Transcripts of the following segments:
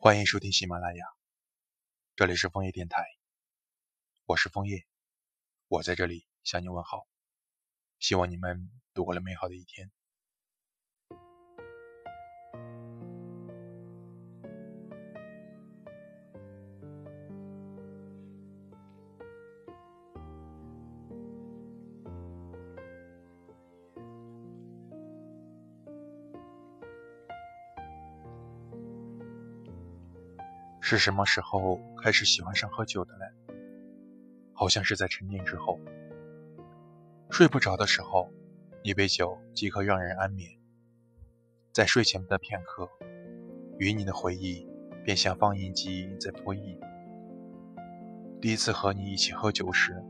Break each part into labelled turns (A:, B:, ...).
A: 欢迎收听喜马拉雅，这里是枫叶电台，我是枫叶，我在这里向你问好，希望你们度过了美好的一天。是什么时候开始喜欢上喝酒的呢？好像是在成年之后。睡不着的时候，一杯酒即可让人安眠。在睡前的片刻，与你的回忆便像放映机在播映。第一次和你一起喝酒时，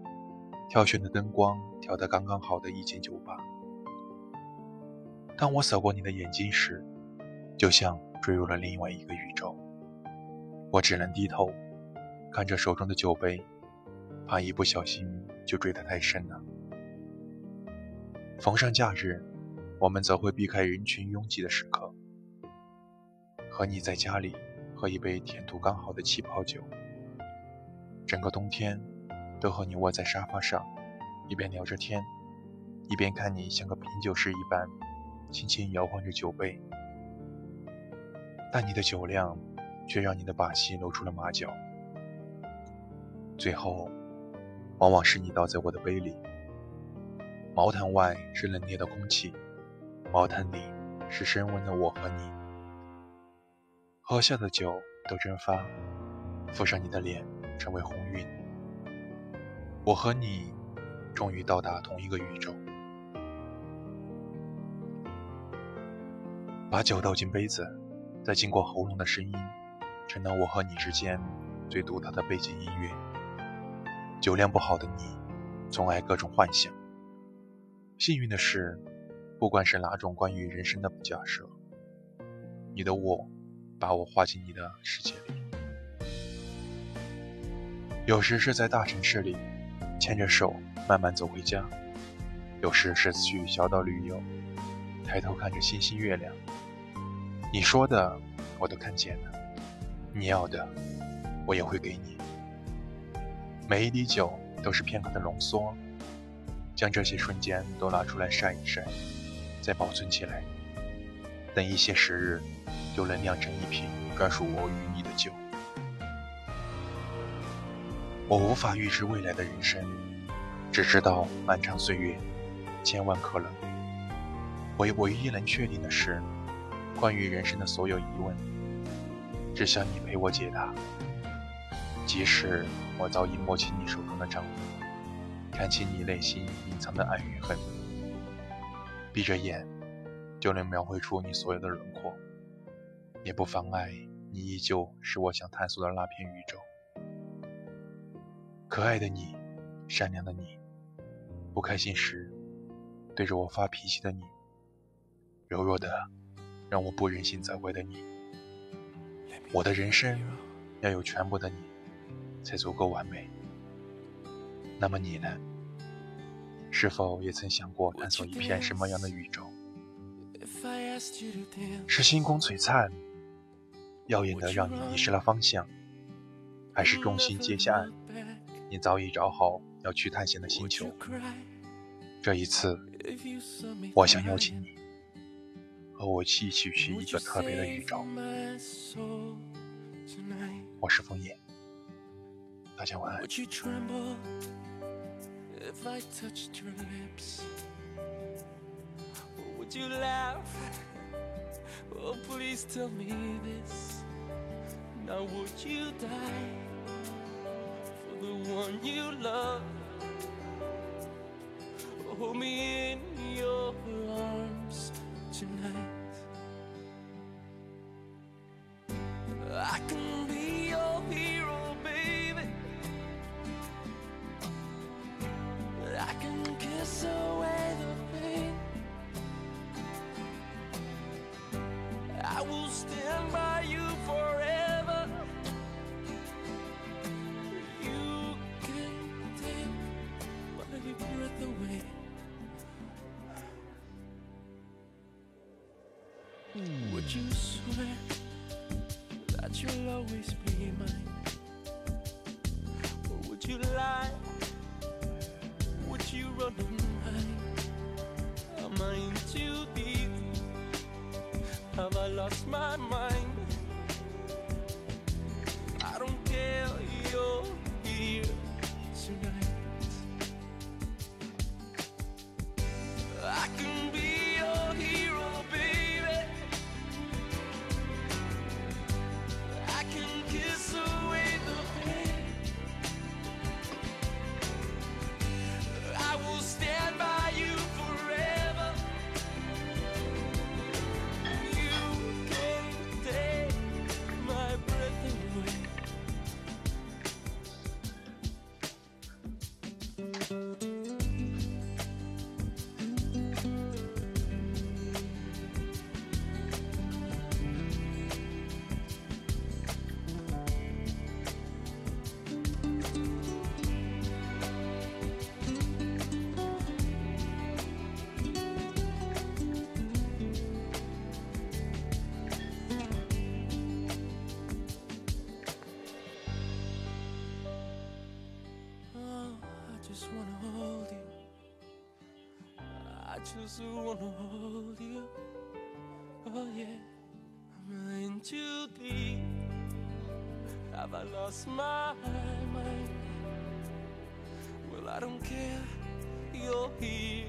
A: 挑选的灯光调得刚刚好的一间酒吧。当我扫过你的眼睛时，就像坠入了另外一个宇宙。我只能低头，看着手中的酒杯，怕一不小心就坠得太深了。逢上假日，我们则会避开人群拥挤的时刻，和你在家里喝一杯甜度刚好的气泡酒。整个冬天，都和你窝在沙发上，一边聊着天，一边看你像个品酒师一般，轻轻摇晃着酒杯。但你的酒量。却让你的把戏露出了马脚，最后，往往是你倒在我的杯里。毛毯外是冷冽的空气，毛毯里是升温的我和你。喝下的酒都蒸发，附上你的脸，成为红晕。我和你终于到达同一个宇宙。把酒倒进杯子，再经过喉咙的声音。成了我和你之间最独特的背景音乐。酒量不好的你，总爱各种幻想。幸运的是，不管是哪种关于人生的假设，你的我把我画进你的世界里。有时是在大城市里，牵着手慢慢走回家；有时是去小岛旅游，抬头看着星星月亮。你说的，我都看见了。你要的，我也会给你。每一滴酒都是片刻的浓缩，将这些瞬间都拿出来晒一晒，再保存起来，等一些时日，就能酿成一瓶专属我与你的酒。我无法预知未来的人生，只知道漫长岁月，千万可能。唯唯一能确定的是，关于人生的所有疑问。只想你陪我解答，即使我早已摸清你手中的掌，看清你内心隐藏的爱与恨，闭着眼就能描绘出你所有的轮廓，也不妨碍你依旧是我想探索的那片宇宙。可爱的你，善良的你，不开心时对着我发脾气的你，柔弱的让我不忍心责怪的你。我的人生要有全部的你，才足够完美。那么你呢？是否也曾想过探索一片什么样的宇宙？是星光璀璨，耀眼的让你迷失了方向，还是众星皆下，你早已找好要去探险的星球？这一次，我想邀请你。和我一起去一个特别的宇宙。我是枫叶，大家晚安。I You swear?
B: that you'll always be mine? Or would you lie? Would you run and hide? Am I in too deep? Have I lost my mind? I don't care, you're here tonight. I can just wanna hold you. I just wanna hold you. Oh yeah, I'm in too deep. Have I lost my mind? Well, I don't care. You're here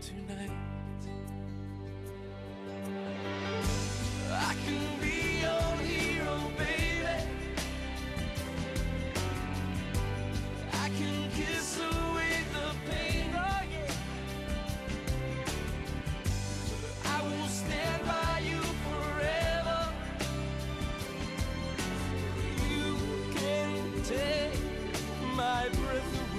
B: tonight. my breath away.